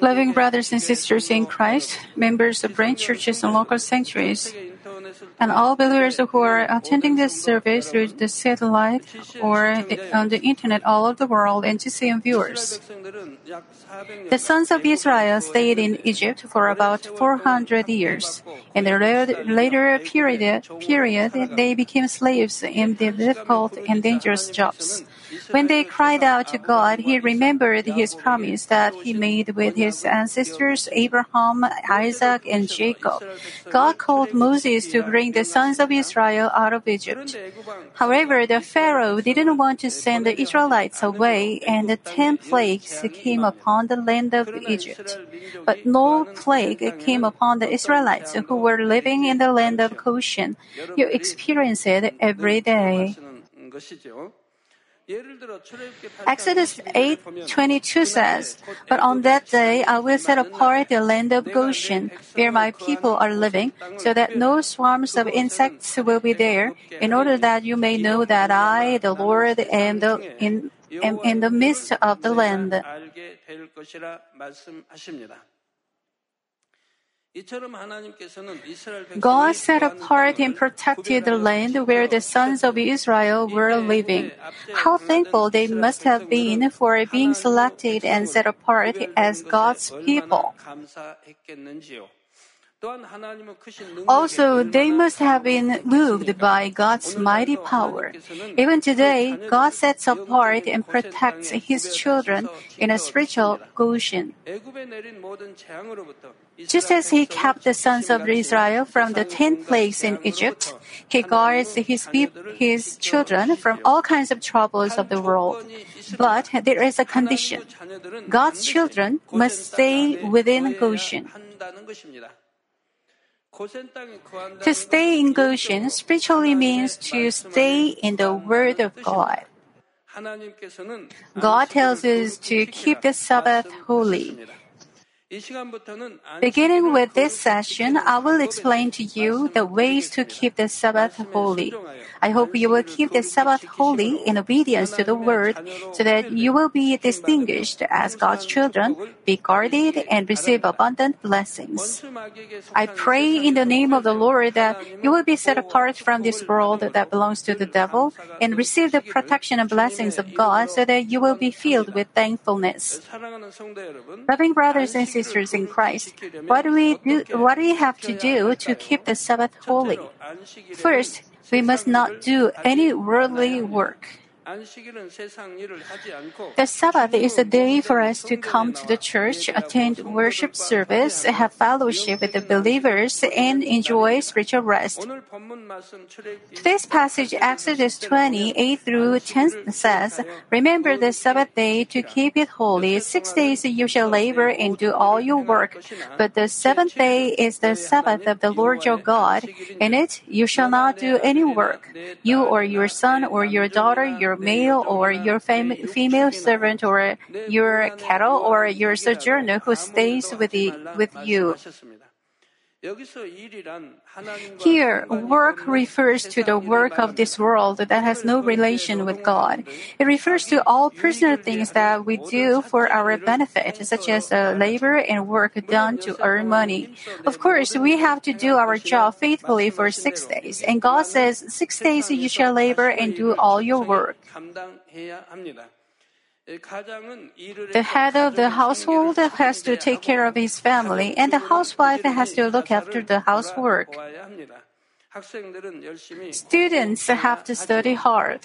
Loving brothers and sisters in Christ, members of branch churches and local sanctuaries, and all believers who are attending this service through the satellite or on the internet all over the world and GCN viewers. The sons of Israel stayed in Egypt for about 400 years. In the later period, period they became slaves in the difficult and dangerous jobs. When they cried out to God, He remembered His promise that He made with His ancestors Abraham, Isaac, and Jacob. God called Moses to bring the sons of Israel out of Egypt. However, the Pharaoh didn't want to send the Israelites away, and the ten plagues came upon the land of Egypt. But no plague came upon the Israelites who were living in the land of Goshen. You experience it every day. Exodus 8:22 says, "But on that day I will set apart the land of Goshen, where my people are living, so that no swarms of insects will be there, in order that you may know that I, the Lord, am, the, in, am in the midst of the land." God set apart and protected the land where the sons of Israel were living. How thankful they must have been for being selected and set apart as God's people. Also, they must have been moved by God's mighty power. Even today, God sets apart and protects His children in a spiritual Goshen. Just as He kept the sons of Israel from the ten plagues in Egypt, He guards His, his children from all kinds of troubles of the world. But there is a condition. God's children must stay within Goshen. To stay in Goshen spiritually means to stay in the Word of God. God tells us to keep the Sabbath holy. Beginning with this session, I will explain to you the ways to keep the Sabbath holy. I hope you will keep the Sabbath holy in obedience to the word so that you will be distinguished as God's children, be guarded, and receive abundant blessings. I pray in the name of the Lord that you will be set apart from this world that belongs to the devil and receive the protection and blessings of God so that you will be filled with thankfulness. Loving brothers and sisters in Christ, what do we do, what do we have to do to keep the Sabbath holy? First, we must not do any worldly work. The Sabbath is a day for us to come to the church, attend worship service, have fellowship with the believers, and enjoy spiritual rest. Today's passage, Exodus 20, 8 through 10 says, Remember the Sabbath day to keep it holy. Six days you shall labor and do all your work. But the seventh day is the Sabbath of the Lord your God. In it you shall not do any work. You or your son or your daughter, your male or your fam- female servant or your cattle or your sojourner who stays with, the, with you. Here, work refers to the work of this world that has no relation with God. It refers to all personal things that we do for our benefit, such as uh, labor and work done to earn money. Of course, we have to do our job faithfully for six days, and God says, Six days you shall labor and do all your work. The head of the household has to take care of his family, and the housewife has to look after the housework. Students have to study hard.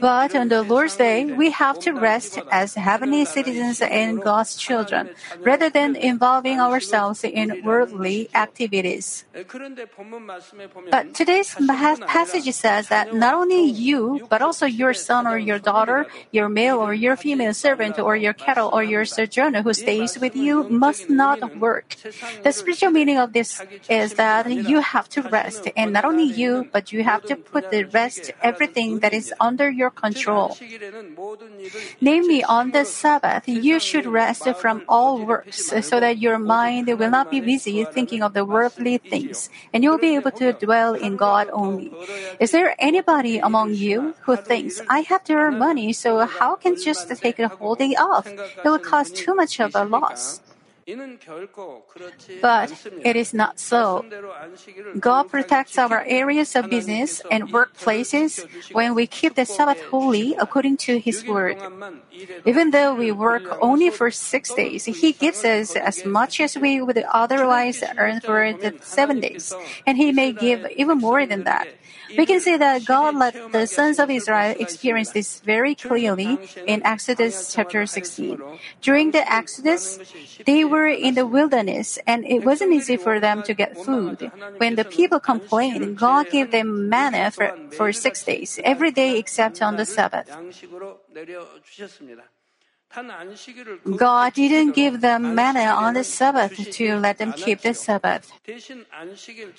But on the Lord's Day, we have to rest as heavenly citizens and God's children, rather than involving ourselves in worldly activities. But today's passage says that not only you, but also your son or your daughter, your male or your female servant, or your cattle or your sojourner who stays with you must not work. The spiritual meaning of this is that you have to rest, and not only you, but you have to put the rest everything that is under your control. Namely, on the Sabbath, you should rest from all works, uh, so that your mind will not be busy thinking of the worldly things, and you'll be able to dwell in God only. Is there anybody among you who thinks, I have to earn money, so how can just take a whole day off? It will cause too much of a loss. But it is not so. God protects our areas of business and workplaces when we keep the Sabbath holy according to His word. Even though we work only for six days, He gives us as much as we would otherwise earn for the seven days, and He may give even more than that. We can see that God let the sons of Israel experience this very clearly in Exodus chapter 16. During the Exodus, they were in the wilderness and it wasn't easy for them to get food. When the people complained, God gave them manna for, for six days, every day except on the Sabbath. God didn't give them manna on the Sabbath to let them keep the Sabbath.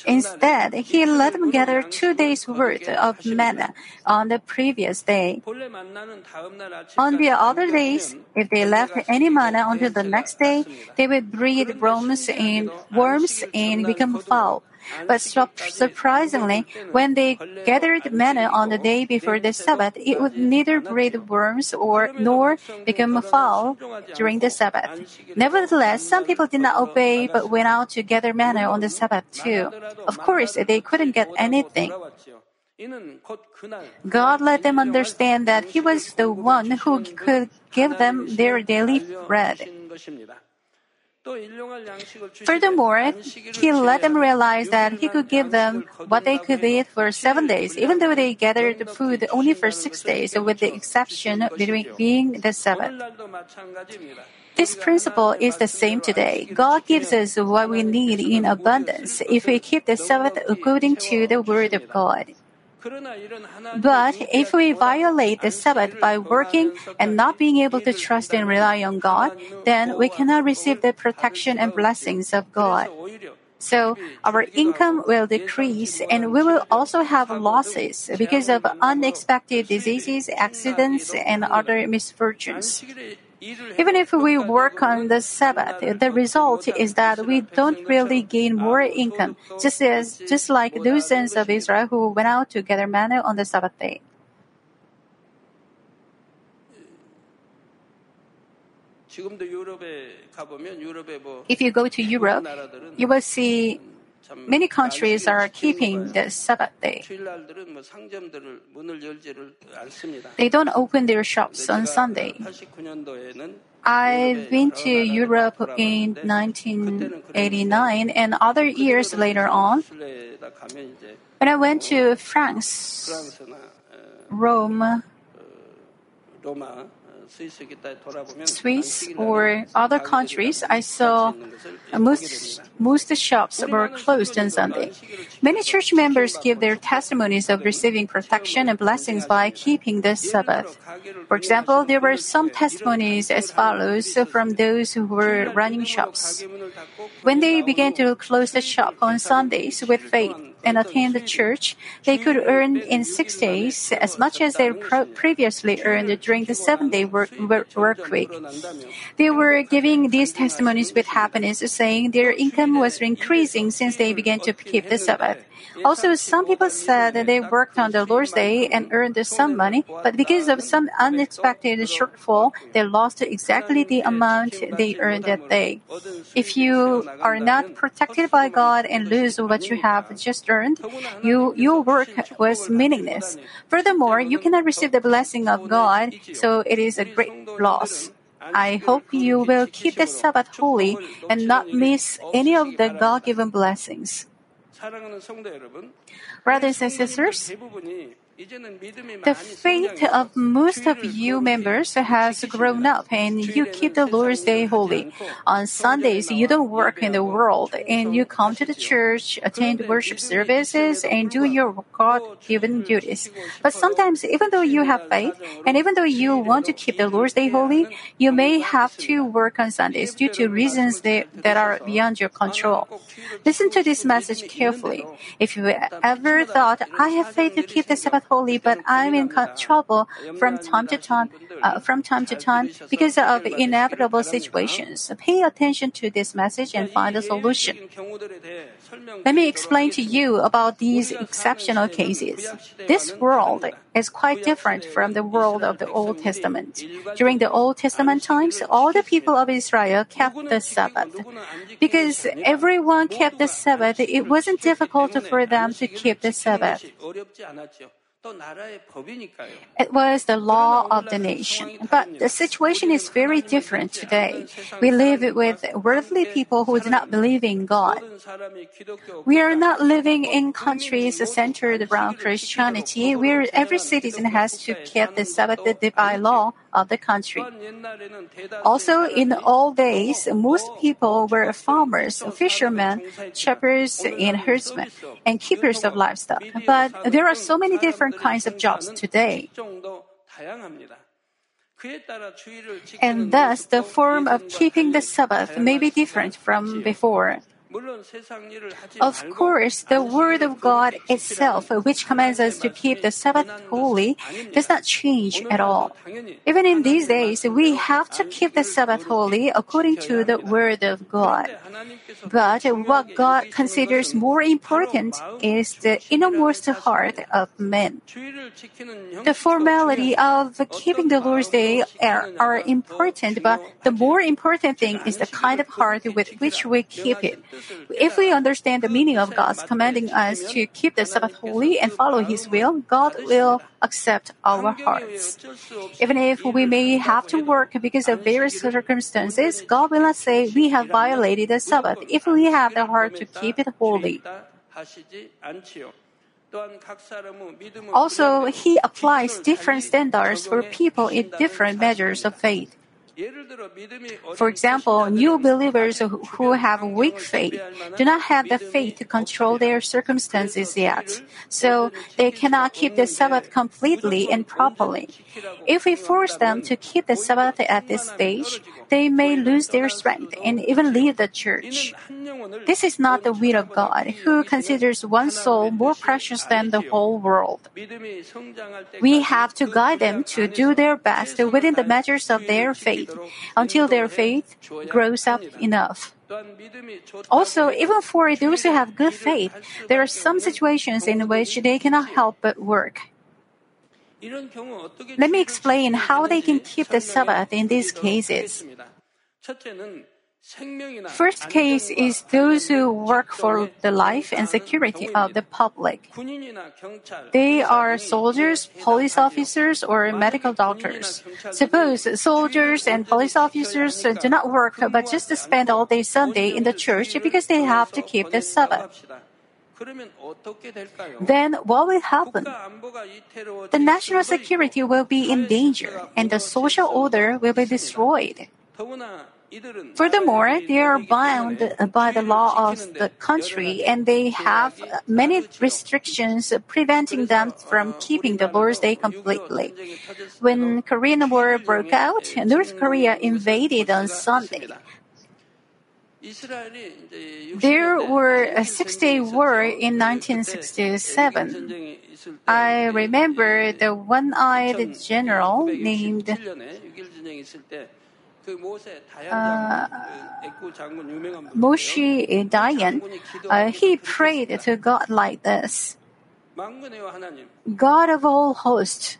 Instead, He let them gather two days' worth of manna on the previous day. On the other days, if they left any manna until the next day, they would breed worms and worms and become foul. But surprisingly, when they gathered manna on the day before the Sabbath, it would neither breed worms or nor become foul during the Sabbath. Nevertheless, some people did not obey but went out to gather manna on the Sabbath too. Of course, they couldn't get anything. God let them understand that He was the one who could give them their daily bread. Furthermore, he let them realize that he could give them what they could eat for seven days, even though they gathered food only for six days, with the exception being the Sabbath. This principle is the same today. God gives us what we need in abundance if we keep the Sabbath according to the Word of God. But if we violate the Sabbath by working and not being able to trust and rely on God, then we cannot receive the protection and blessings of God. So our income will decrease and we will also have losses because of unexpected diseases, accidents, and other misfortunes. Even if we work on the Sabbath, the result is that we don't really gain more income, just as just like those sons of Israel who went out to gather manna on the Sabbath day. If you go to Europe, you will see many countries are keeping the Sabbath day. They don't open their shops on Sunday. I've been to Europe in 1989 and other years later on. When I went to France, Rome, Swiss or other countries, I saw most, most shops were closed on Sunday. Many church members give their testimonies of receiving protection and blessings by keeping the Sabbath. For example, there were some testimonies as follows from those who were running shops. When they began to close the shop on Sundays with faith, and attend the church, they could earn in six days as much as they previously earned during the seven day work, work, work week. They were giving these testimonies with happiness, saying their income was increasing since they began to keep the Sabbath. Also, some people said that they worked on the Lord's Day and earned some money, but because of some unexpected shortfall, they lost exactly the amount they earned that day. If you are not protected by God and lose what you have just earned, you, your work was meaningless. Furthermore, you cannot receive the blessing of God, so it is a great loss. I hope you will keep the Sabbath holy and not miss any of the God given blessings. 사랑하는 성도 여러분, brothers and sisters, 대부분이 The faith of most of you members has grown up and you keep the Lord's Day holy. On Sundays, you don't work in the world and you come to the church, attend worship services, and do your God given duties. But sometimes, even though you have faith and even though you want to keep the Lord's Day holy, you may have to work on Sundays due to reasons that, that are beyond your control. Listen to this message carefully. If you ever thought, I have faith to keep the Sabbath holy, but I'm in trouble from time to time, uh, from time to time because of inevitable situations. Pay attention to this message and find a solution. Let me explain to you about these exceptional cases. This world is quite different from the world of the Old Testament. During the Old Testament times, all the people of Israel kept the Sabbath. Because everyone kept the Sabbath, it wasn't difficult for them to keep the Sabbath. It was the law of the nation. But the situation is very different today. We live with worldly people who do not believe in God. We are not living in countries centered around Christianity where every citizen has to keep the Sabbath by law of the country. Also, in old days, most people were farmers, fishermen, shepherds, and herdsmen, and keepers of livestock. But there are so many different kinds of jobs today. And thus, the form of keeping the Sabbath may be different from before. Of course, the Word of God itself, which commands us to keep the Sabbath holy, does not change at all. Even in these days, we have to keep the Sabbath holy according to the Word of God. But what God considers more important is the innermost heart of men. The formality of keeping the Lord's Day are, are important, but the more important thing is the kind of heart with which we keep it. If we understand the meaning of God's commanding us to keep the Sabbath holy and follow His will, God will accept our hearts. Even if we may have to work because of various circumstances, God will not say we have violated the Sabbath if we have the heart to keep it holy. Also, He applies different standards for people in different measures of faith. For example, new believers who have weak faith do not have the faith to control their circumstances yet, so they cannot keep the Sabbath completely and properly. If we force them to keep the Sabbath at this stage, they may lose their strength and even leave the church. This is not the will of God, who considers one soul more precious than the whole world. We have to guide them to do their best within the measures of their faith until their faith grows up enough. Also, even for those who have good faith, there are some situations in which they cannot help but work. Let me explain how they can keep the Sabbath in these cases. First case is those who work for the life and security of the public. They are soldiers, police officers, or medical doctors. Suppose soldiers and police officers do not work but just spend all day Sunday in the church because they have to keep the Sabbath. Then what will happen? The national security will be in danger and the social order will be destroyed. Furthermore, they are bound by the law of the country and they have many restrictions preventing them from keeping the Lord's Day completely. When Korean War broke out, North Korea invaded on Sunday. There were a six-day war in 1967. I remember the one-eyed general named uh, Moshe Dayan, uh, he prayed to God like this. God of all hosts,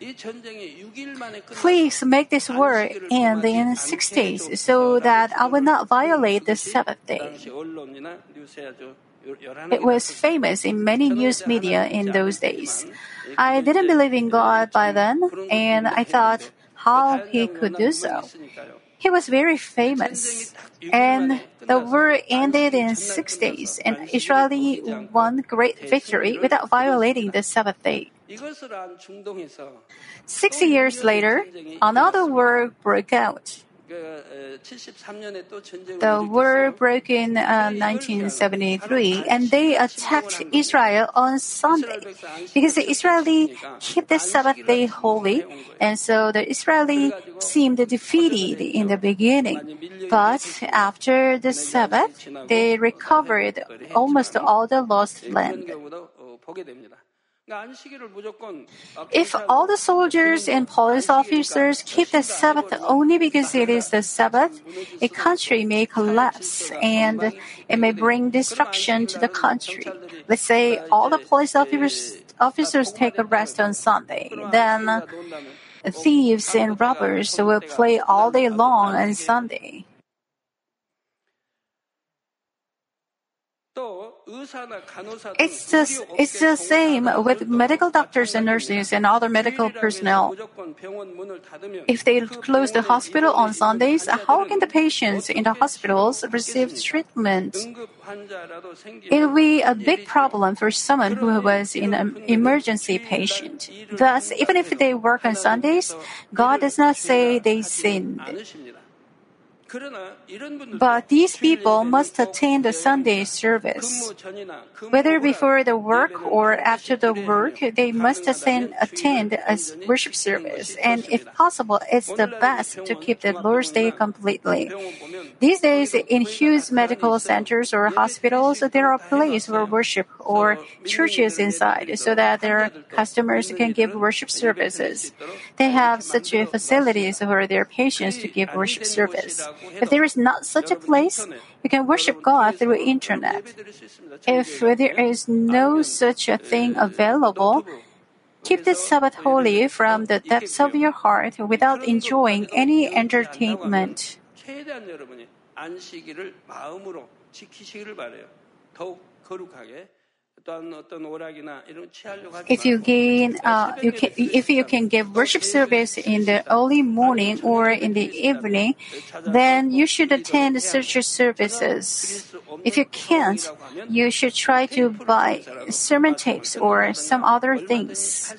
please make this war end in six days so that I will not violate the Sabbath day. It was famous in many news media in those days. I didn't believe in God by then, and I thought how he could do so. He was very famous. And the war ended in six days, and Israeli won great victory without violating the Sabbath day. Six years later, another war broke out. The war broke in uh, 1973, and they attacked Israel on Sunday because the Israeli keep the Sabbath day holy, and so the Israeli seemed defeated in the beginning. But after the Sabbath, they recovered almost all the lost land. If all the soldiers and police officers keep the Sabbath only because it is the Sabbath, a country may collapse and it may bring destruction to the country. Let's say all the police officers, officers take a rest on Sunday, then thieves and robbers will play all day long on Sunday. It's the, it's the same with medical doctors and nurses and other medical personnel. If they close the hospital on Sundays, how can the patients in the hospitals receive treatment? It will be a big problem for someone who was an emergency patient. Thus, even if they work on Sundays, God does not say they sinned. But these people must attend the Sunday service. Whether before the work or after the work, they must attend, a worship service. And if possible, it's the best to keep the Lord's Day completely. These days, in huge medical centers or hospitals, there are places for worship or churches inside so that their customers can give worship services. They have such facilities for their patients to give worship service. If there is not such a place, you can worship God through internet. 예배드릴 수 있습니다. If there is no such a thing available, keep the Sabbath holy from the depths of your heart without enjoying any entertainment. 최대한 여러분이 안식일을 마음으로 지키시기를 바래요. 더욱 거룩하게 If you gain, uh, you can, if you can give worship service in the early morning or in the evening, then you should attend such services. If you can't, you should try to buy sermon tapes or some other things.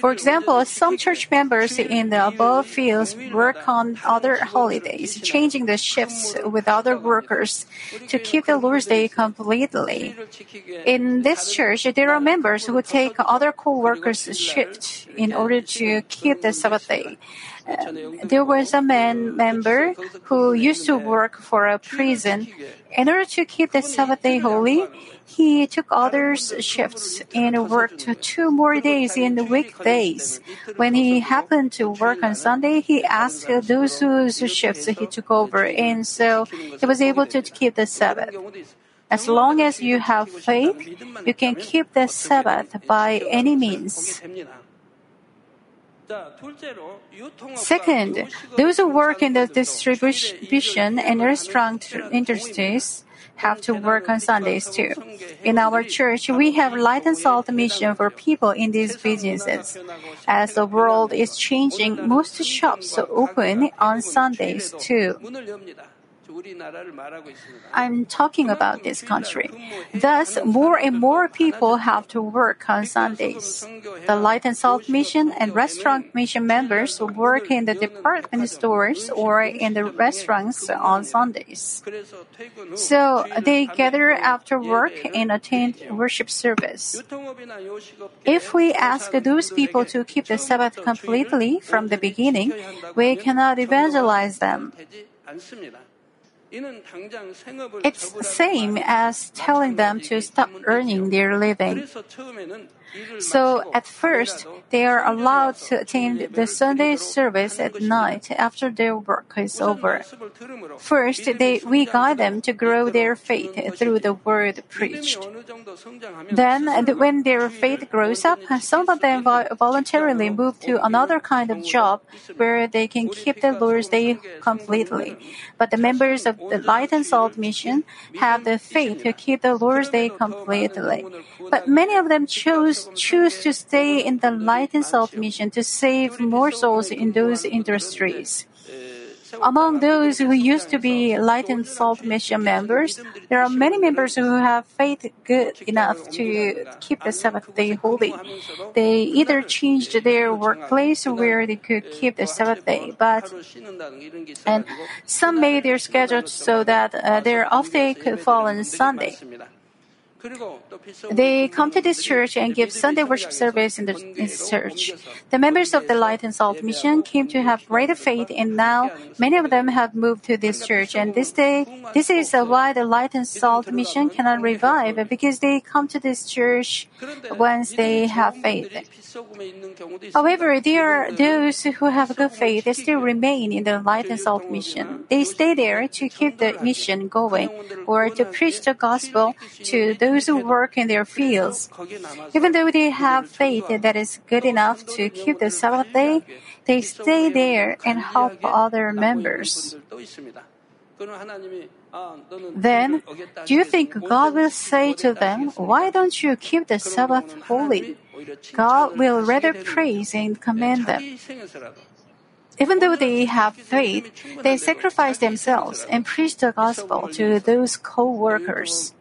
For example, some church members in the above fields work on other holidays, changing the shifts with other workers to keep the Lord's Day completely. In this church, there are members who take other co workers' shift in order to keep the Sabbath day there was a man member who used to work for a prison. In order to keep the Sabbath day holy, he took others' shifts and worked two more days in the weekdays. When he happened to work on Sunday, he asked those whose shifts he took over, and so he was able to keep the Sabbath. As long as you have faith, you can keep the Sabbath by any means. Second, those who work in the distribution and restaurant industries have to work on Sundays too. In our church, we have light and salt mission for people in these businesses. As the world is changing, most shops open on Sundays too. I'm talking about this country. Thus, more and more people have to work on Sundays. The Light and Salt Mission and Restaurant Mission members work in the department stores or in the restaurants on Sundays. So they gather after work and attend worship service. If we ask those people to keep the Sabbath completely from the beginning, we cannot evangelize them. It's same as telling them to stop earning their living. So at first, they are allowed to attend the Sunday service at night after their work is over. First, they, we guide them to grow their faith through the word preached. Then, when their faith grows up, some of them voluntarily move to another kind of job where they can keep the Lord's Day completely. But the members of the Light and Salt Mission have the faith to keep the Lord's Day completely. But many of them chose choose to stay in the Light and Salt Mission to save more souls in those industries. Among those who used to be Light and Salt Mission members, there are many members who have faith good enough to keep the Sabbath day holy. They either changed their workplace where they could keep the Sabbath day, but and some made their schedule so that uh, their off day could fall on Sunday. They come to this church and give Sunday worship service in the in church. The members of the Light and Salt Mission came to have greater faith, and now many of them have moved to this church. And this day, this is why the Light and Salt Mission cannot revive because they come to this church once they have faith. However, there are those who have good faith that still remain in the Light and Salt mission. They stay there to keep the mission going or to preach the gospel to those who work in their fields. Even though they have faith that is good enough to keep the Sabbath day, they stay there and help other members. Then, do you think God will say to them, Why don't you keep the Sabbath holy? God will rather praise and commend them. Even though they have faith, they sacrifice themselves and preach the gospel to those co workers.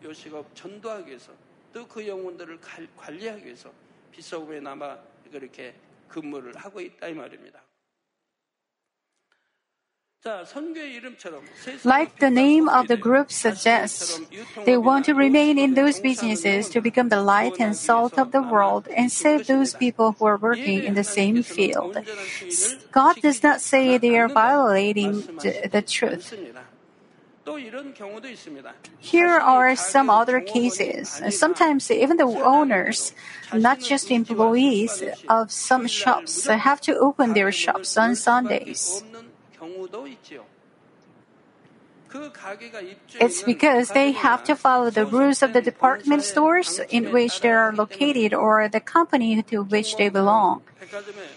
Like the name of the group suggests, they want to remain in those businesses to become the light and salt of the world and save those people who are working in the same field. God does not say they are violating the, the truth. Here are some other cases. Sometimes even the owners, not just employees of some shops, have to open their shops on Sundays. It's because they have to follow the rules of the department stores in which they are located or the company to which they belong.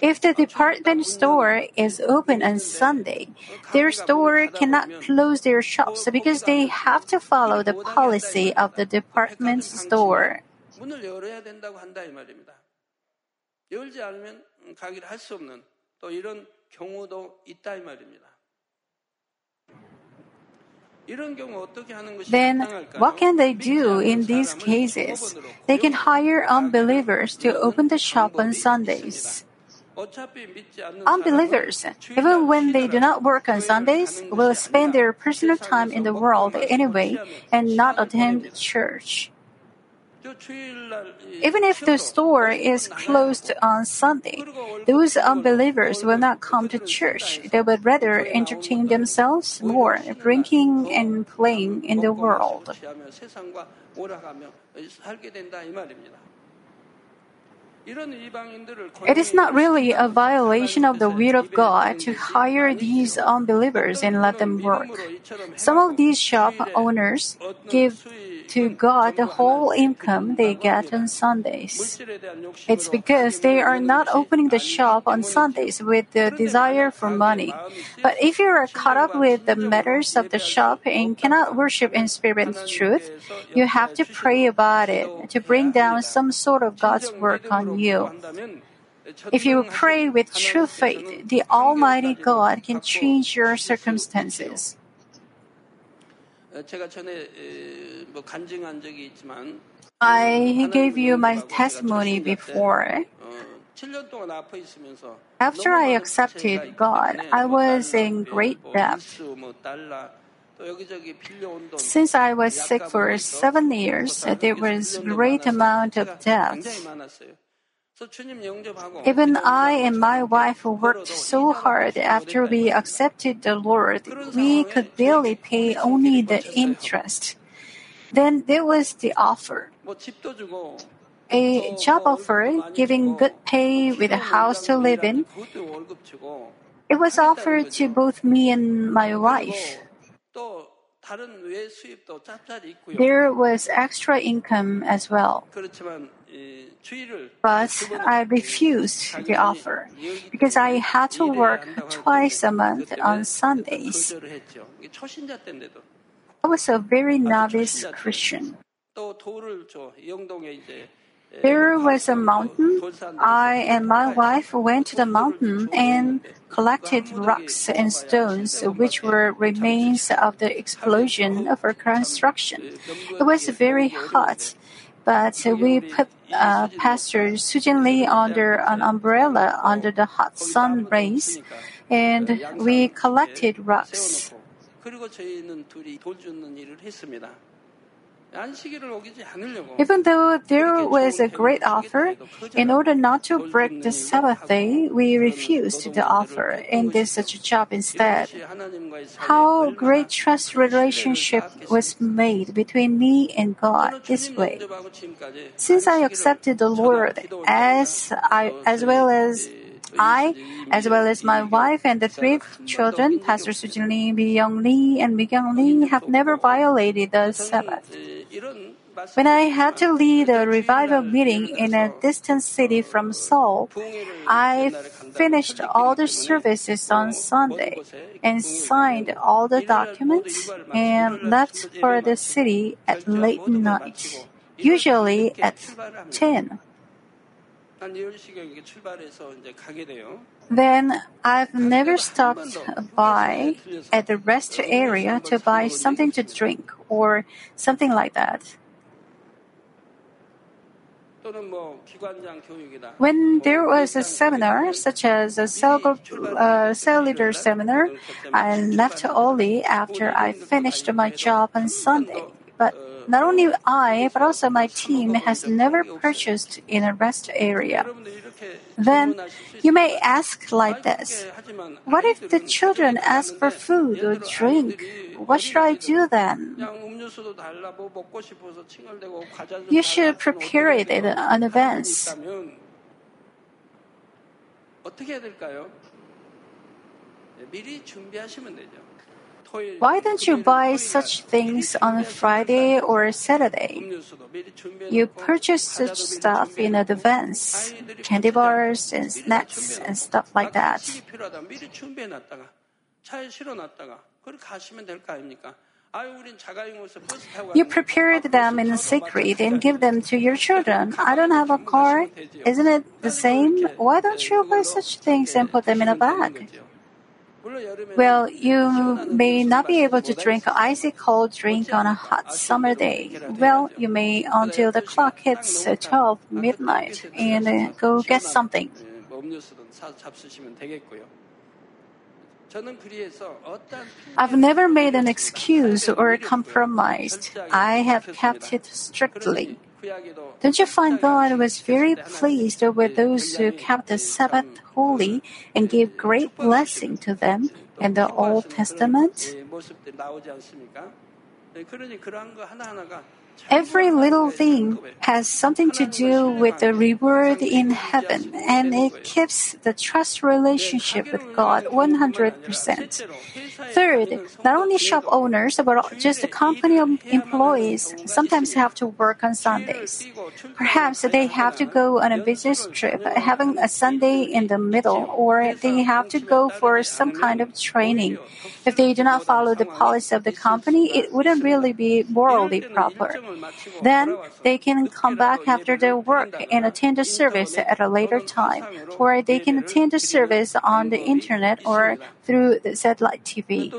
If the department store is open on Sunday, their store cannot close their shops. because they have to follow the policy of the department store. Then, what can they do in these cases? They can hire unbelievers to open the shop on Sundays. Unbelievers, even when they do not work on Sundays, will spend their personal time in the world anyway and not attend church. Even if the store is closed on Sunday, those unbelievers will not come to church. They would rather entertain themselves more, drinking and playing in the world. It is not really a violation of the will of God to hire these unbelievers and let them work. Some of these shop owners give to God the whole income they get on Sundays. It's because they are not opening the shop on Sundays with the desire for money. But if you are caught up with the matters of the shop and cannot worship in spirit and truth, you have to pray about it to bring down some sort of God's work on you. If you pray with true faith, the Almighty God can change your circumstances. I gave you my testimony before. After I accepted God, I was in great debt. Since I was sick for seven years, there was great amount of debt. Even I and my wife worked so hard after we accepted the Lord, we could barely pay only the interest. Then there was the offer. A job offer giving good pay with a house to live in. It was offered to both me and my wife. There was extra income as well. But I refused the offer because I had to work twice a month on Sundays. I was a very novice Christian. There was a mountain. I and my wife went to the mountain and collected rocks and stones, which were remains of the explosion of our construction. It was very hot, but we put uh, Pastor Sujin Lee under an umbrella under the hot sun rays, and we collected rocks. Even though there was a great offer, in order not to break the Sabbath day, we refused the offer. and did such a job instead. How great trust relationship was made between me and God this way. Since I accepted the Lord as I, as well as I, as well as my wife and the three children, Pastor Sujin Lee, Mi Young Lee, and Mi Lee, have never violated the Sabbath. When I had to lead a revival meeting in a distant city from Seoul, I finished all the services on Sunday and signed all the documents and left for the city at late night, usually at 10. Then I've never stopped by at the rest area to buy something to drink or something like that. When there was a seminar, such as a cell, group, uh, cell leader seminar, I left early after I finished my job on Sunday. But not only I, but also my team has never purchased in a rest area. 여러분들 이렇게 Then 질문하실 수 you 있어요. may ask like this. 이렇게 하지만 What if the children ask for food or drink? What should I do then? 그냥 음료수도 달라 뭐 먹고 싶어서 칭얼대고 과자 좀 You 달라 should 하면 prepare it 어떻게 in 돼요? advance. 있다면 어떻게 해야 될까요? 네, 미리 준비하시면 되죠. Why don't you buy such things on Friday or Saturday? You purchase such stuff in advance candy bars and snacks and stuff like that. You prepared them in secret and give them to your children. I don't have a car. Isn't it the same? Why don't you buy such things and put them in a bag? Well, you may not be able to drink icy cold drink on a hot summer day. Well, you may until the clock hits uh, 12 midnight and uh, go get something. I've never made an excuse or compromised. I have kept it strictly. Don't you find God was very pleased with those who kept the Sabbath holy and gave great blessing to them in the Old Testament? Every little thing has something to do with the reward in heaven, and it keeps the trust relationship with God 100%. Third, not only shop owners, but just the company employees sometimes have to work on Sundays. Perhaps they have to go on a business trip, having a Sunday in the middle, or they have to go for some kind of training. If they do not follow the policy of the company, it wouldn't really be morally proper. Then they can come back after their work and attend the service at a later time, or they can attend the service on the internet or through the satellite TV.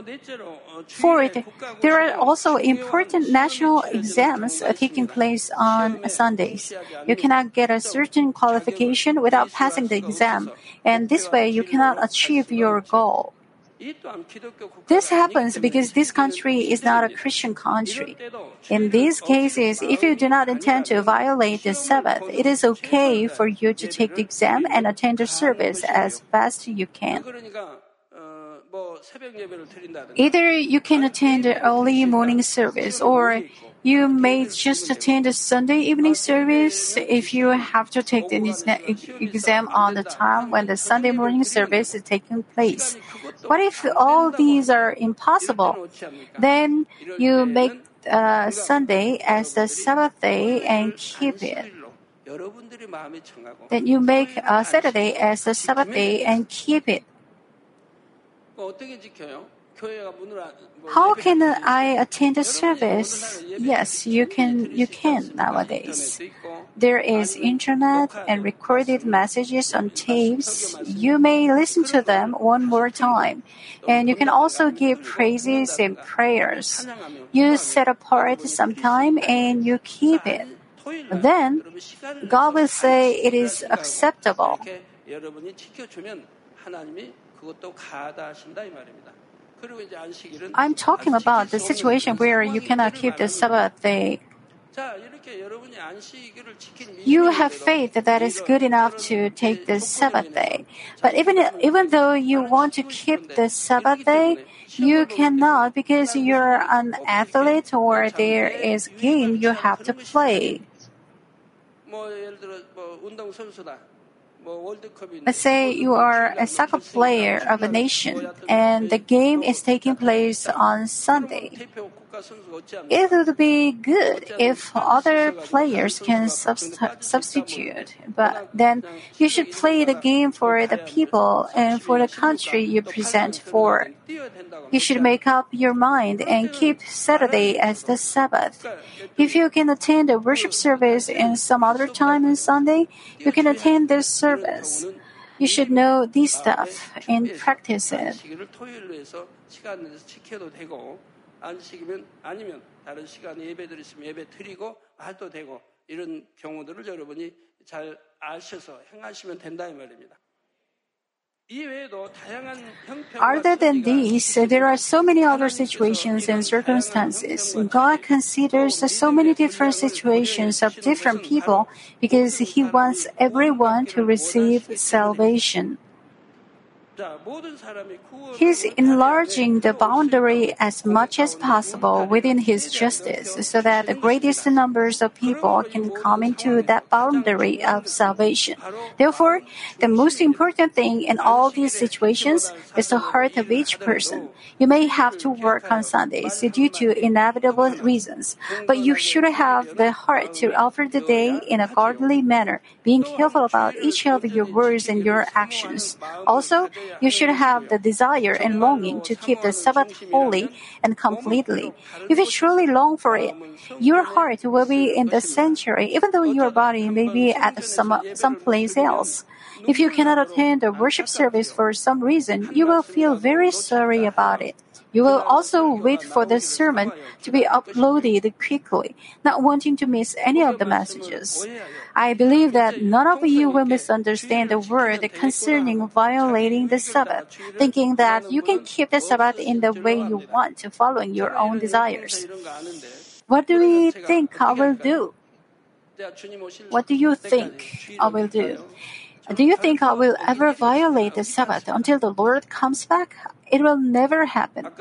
Fourth, there are also important national exams taking place on Sundays. You cannot get a certain qualification without passing the exam, and this way you cannot achieve your goal. This happens because this country is not a Christian country. In these cases, if you do not intend to violate the Sabbath, it is okay for you to take the exam and attend the service as best you can. Either you can attend the early morning service or you may just attend the Sunday evening service if you have to take the exam on the time when the Sunday morning service is taking place. What if all these are impossible? Then you make uh, Sunday as the Sabbath day and keep it. Then you make uh, Saturday as the Sabbath day and keep it. 그 어떻게 지켜요? How can I attend a service? Yes, you can. You can nowadays. There is internet and recorded messages on tapes. You may listen to them one more time, and you can also give praises and prayers. You set apart some time and you keep it. Then God will say it is acceptable. 여러분이 지켜주면 하나님이 그것도 가다하신다 이 말입니다. I'm talking about the situation where you cannot keep the Sabbath day. You have faith that is good enough to take the Sabbath day. But even, even though you want to keep the Sabbath day, you cannot because you're an athlete or there is game you have to play. Let's say you are a soccer player of a nation and the game is taking place on Sunday. It would be good if other players can subst- substitute, but then you should play the game for the people and for the country you present for. You should make up your mind and keep Saturday as the Sabbath. If you can attend a worship service in some other time on Sunday, you can attend this service. You should know this stuff and practice it. 안식이면 아니면 다른 시간에 예배들 있으면 예배 드리고 할도 되고 이런 경우들을 여러분이 잘 아셔서 행하시면 된다 이 말입니다. Other than these, there are so many other situations and circumstances. God considers so many different situations of different people because He wants everyone to receive salvation. He's enlarging the boundary as much as possible within His justice so that the greatest numbers of people can come into that boundary of salvation. Therefore, the most important thing in all these situations is the heart of each person. You may have to work on Sundays due to inevitable reasons, but you should have the heart to offer the day in a godly manner, being careful about each of your words and your actions. Also, you should have the desire and longing to keep the Sabbath holy and completely. If you truly long for it, your heart will be in the sanctuary, even though your body may be at some someplace else. If you cannot attend a worship service for some reason, you will feel very sorry about it. You will also wait for the sermon to be uploaded quickly, not wanting to miss any of the messages. I believe that none of you will misunderstand the word concerning violating the Sabbath, thinking that you can keep the Sabbath in the way you want, following your own desires. What do we think I will do? What do you think I will do? Do you think I will ever violate the Sabbath until the Lord comes back? It will never happen.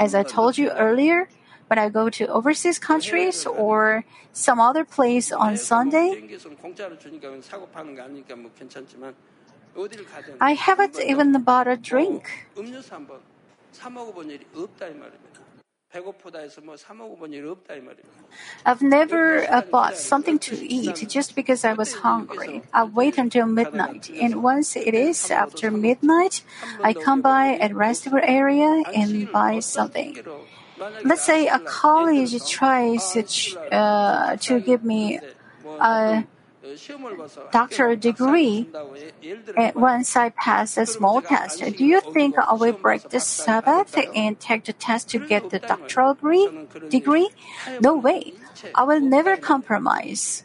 As I told you earlier, when I go to overseas countries or some other place on Sunday, I haven't even bought a drink. I've never uh, bought something to eat just because I was hungry. I wait until midnight, and once it is after midnight, I come by a restaurant area and buy something. Let's say a college tries to, uh, to give me a doctoral degree once I pass a small test. Do you think I will break the Sabbath and take the test to get the doctoral degree? No way. I will never compromise.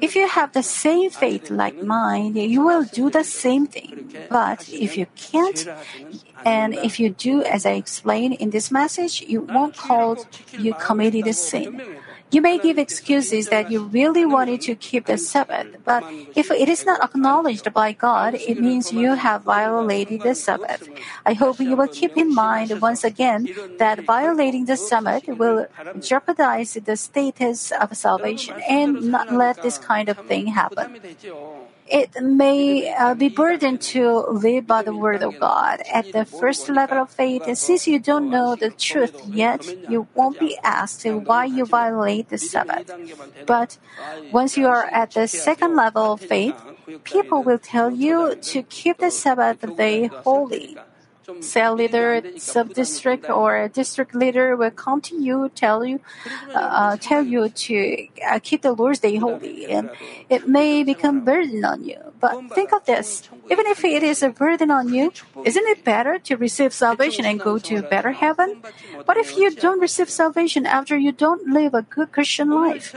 If you have the same faith like mine, you will do the same thing. But if you can't, and if you do as I explained in this message, you won't call you committed a sin. You may give excuses that you really wanted to keep the Sabbath, but if it is not acknowledged by God, it means you have violated the Sabbath. I hope you will keep in mind once again that violating the Sabbath will jeopardize the status of salvation and not let this kind of thing happen it may uh, be burdened to live by the word of God. At the first level of faith, and since you don't know the truth yet, you won't be asked why you violate the Sabbath. But once you are at the second level of faith, people will tell you to keep the Sabbath day holy. Cell leader, sub-district, or district leader will come to you, tell you, uh, tell you to uh, keep the Lord's Day holy, and it may become burden on you. But think of this: even if it is a burden on you, isn't it better to receive salvation and go to better heaven? What if you don't receive salvation after you don't live a good Christian life?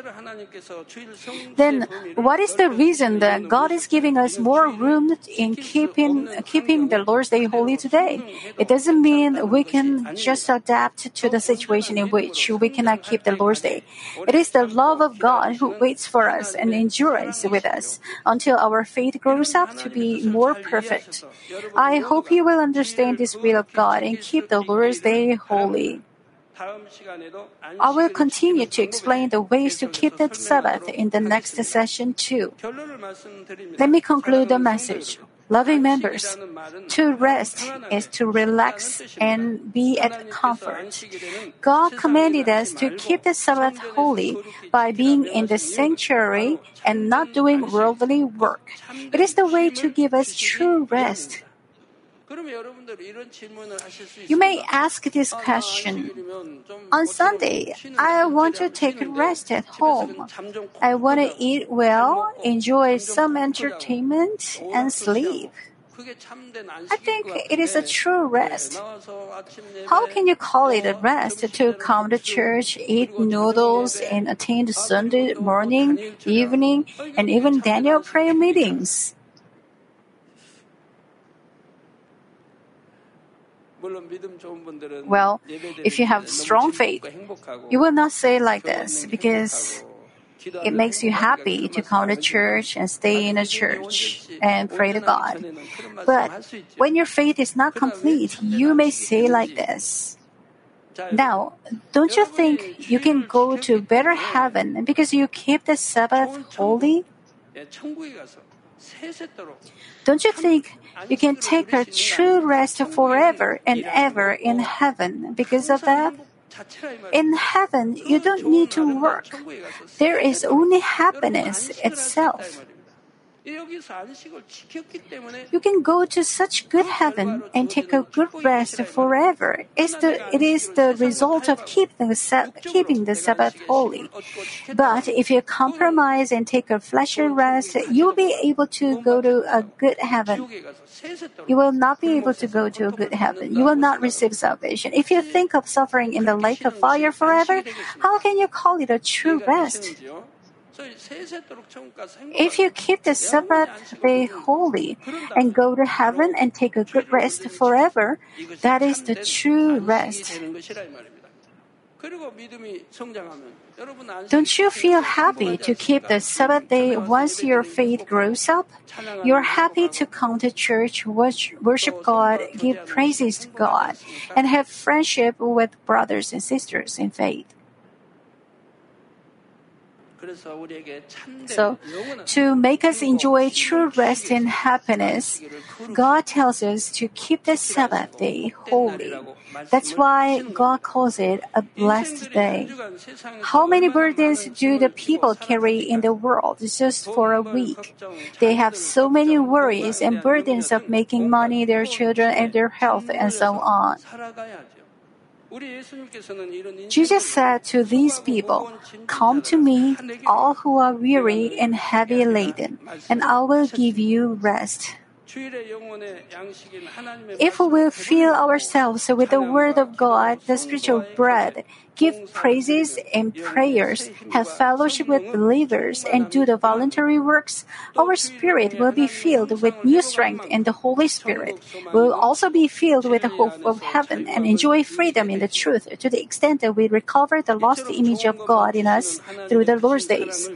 Then, what is the reason that God is giving us more room in keeping keeping the Lord's Day holy today? It doesn't mean we can just adapt to the situation in which we cannot keep the Lord's Day. It is the love of God who waits for us and endures with us until our faith grows up to be more perfect. I hope you will understand this will of God and keep the Lord's Day holy. I will continue to explain the ways to keep the Sabbath in the next session too. Let me conclude the message. Loving members, to rest is to relax and be at comfort. God commanded us to keep the Sabbath holy by being in the sanctuary and not doing worldly work. It is the way to give us true rest. You may ask this question. On Sunday, I want to take a rest at home. I want to eat well, enjoy some entertainment, and sleep. I think it is a true rest. How can you call it a rest to come to church, eat noodles, and attend Sunday morning, evening, and even Daniel prayer meetings? Well, if you have strong faith, you will not say like this because it makes you happy to come to church and stay in a church and pray to God. But when your faith is not complete, you may say like this. Now, don't you think you can go to better heaven because you keep the Sabbath holy? Don't you think you can take a true rest forever and ever in heaven because of that? In heaven, you don't need to work. There is only happiness itself. You can go to such good heaven and take a good rest forever. It's the, it is the result of keeping the, keeping the Sabbath holy. But if you compromise and take a fleshly rest, you will be able to go to a good heaven. You will not be able to go to a good heaven. You will not receive salvation. If you think of suffering in the lake of fire forever, how can you call it a true rest? If you keep the Sabbath day holy and go to heaven and take a good rest forever, that is the true rest. Don't you feel happy to keep the Sabbath day once your faith grows up? You're happy to come to church, worship God, give praises to God, and have friendship with brothers and sisters in faith. So, to make us enjoy true rest and happiness, God tells us to keep the Sabbath day holy. That's why God calls it a blessed day. How many burdens do the people carry in the world just for a week? They have so many worries and burdens of making money, their children, and their health, and so on. Jesus said to these people, Come to me, all who are weary and heavy laden, and I will give you rest. If we will fill ourselves with the Word of God, the spiritual bread, give praises and prayers, have fellowship with believers, and do the voluntary works, our spirit will be filled with new strength in the Holy Spirit. We will also be filled with the hope of heaven and enjoy freedom in the truth to the extent that we recover the lost image of God in us through the Lord's days.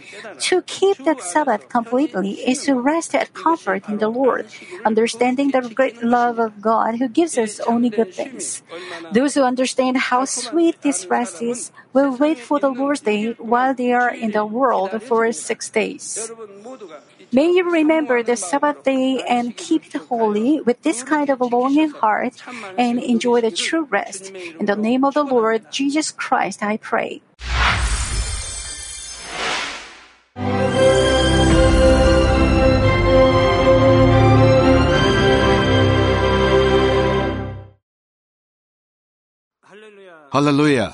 To keep that Sabbath completely is to rest at comfort in the Lord, understanding the great love of God who gives us only good things. Those who understand how sweet this rest Pharisees will wait for the Lord's day while they are in the world for six days. May you remember the Sabbath day and keep it holy with this kind of longing heart and enjoy the true rest. In the name of the Lord Jesus Christ, I pray. Hallelujah.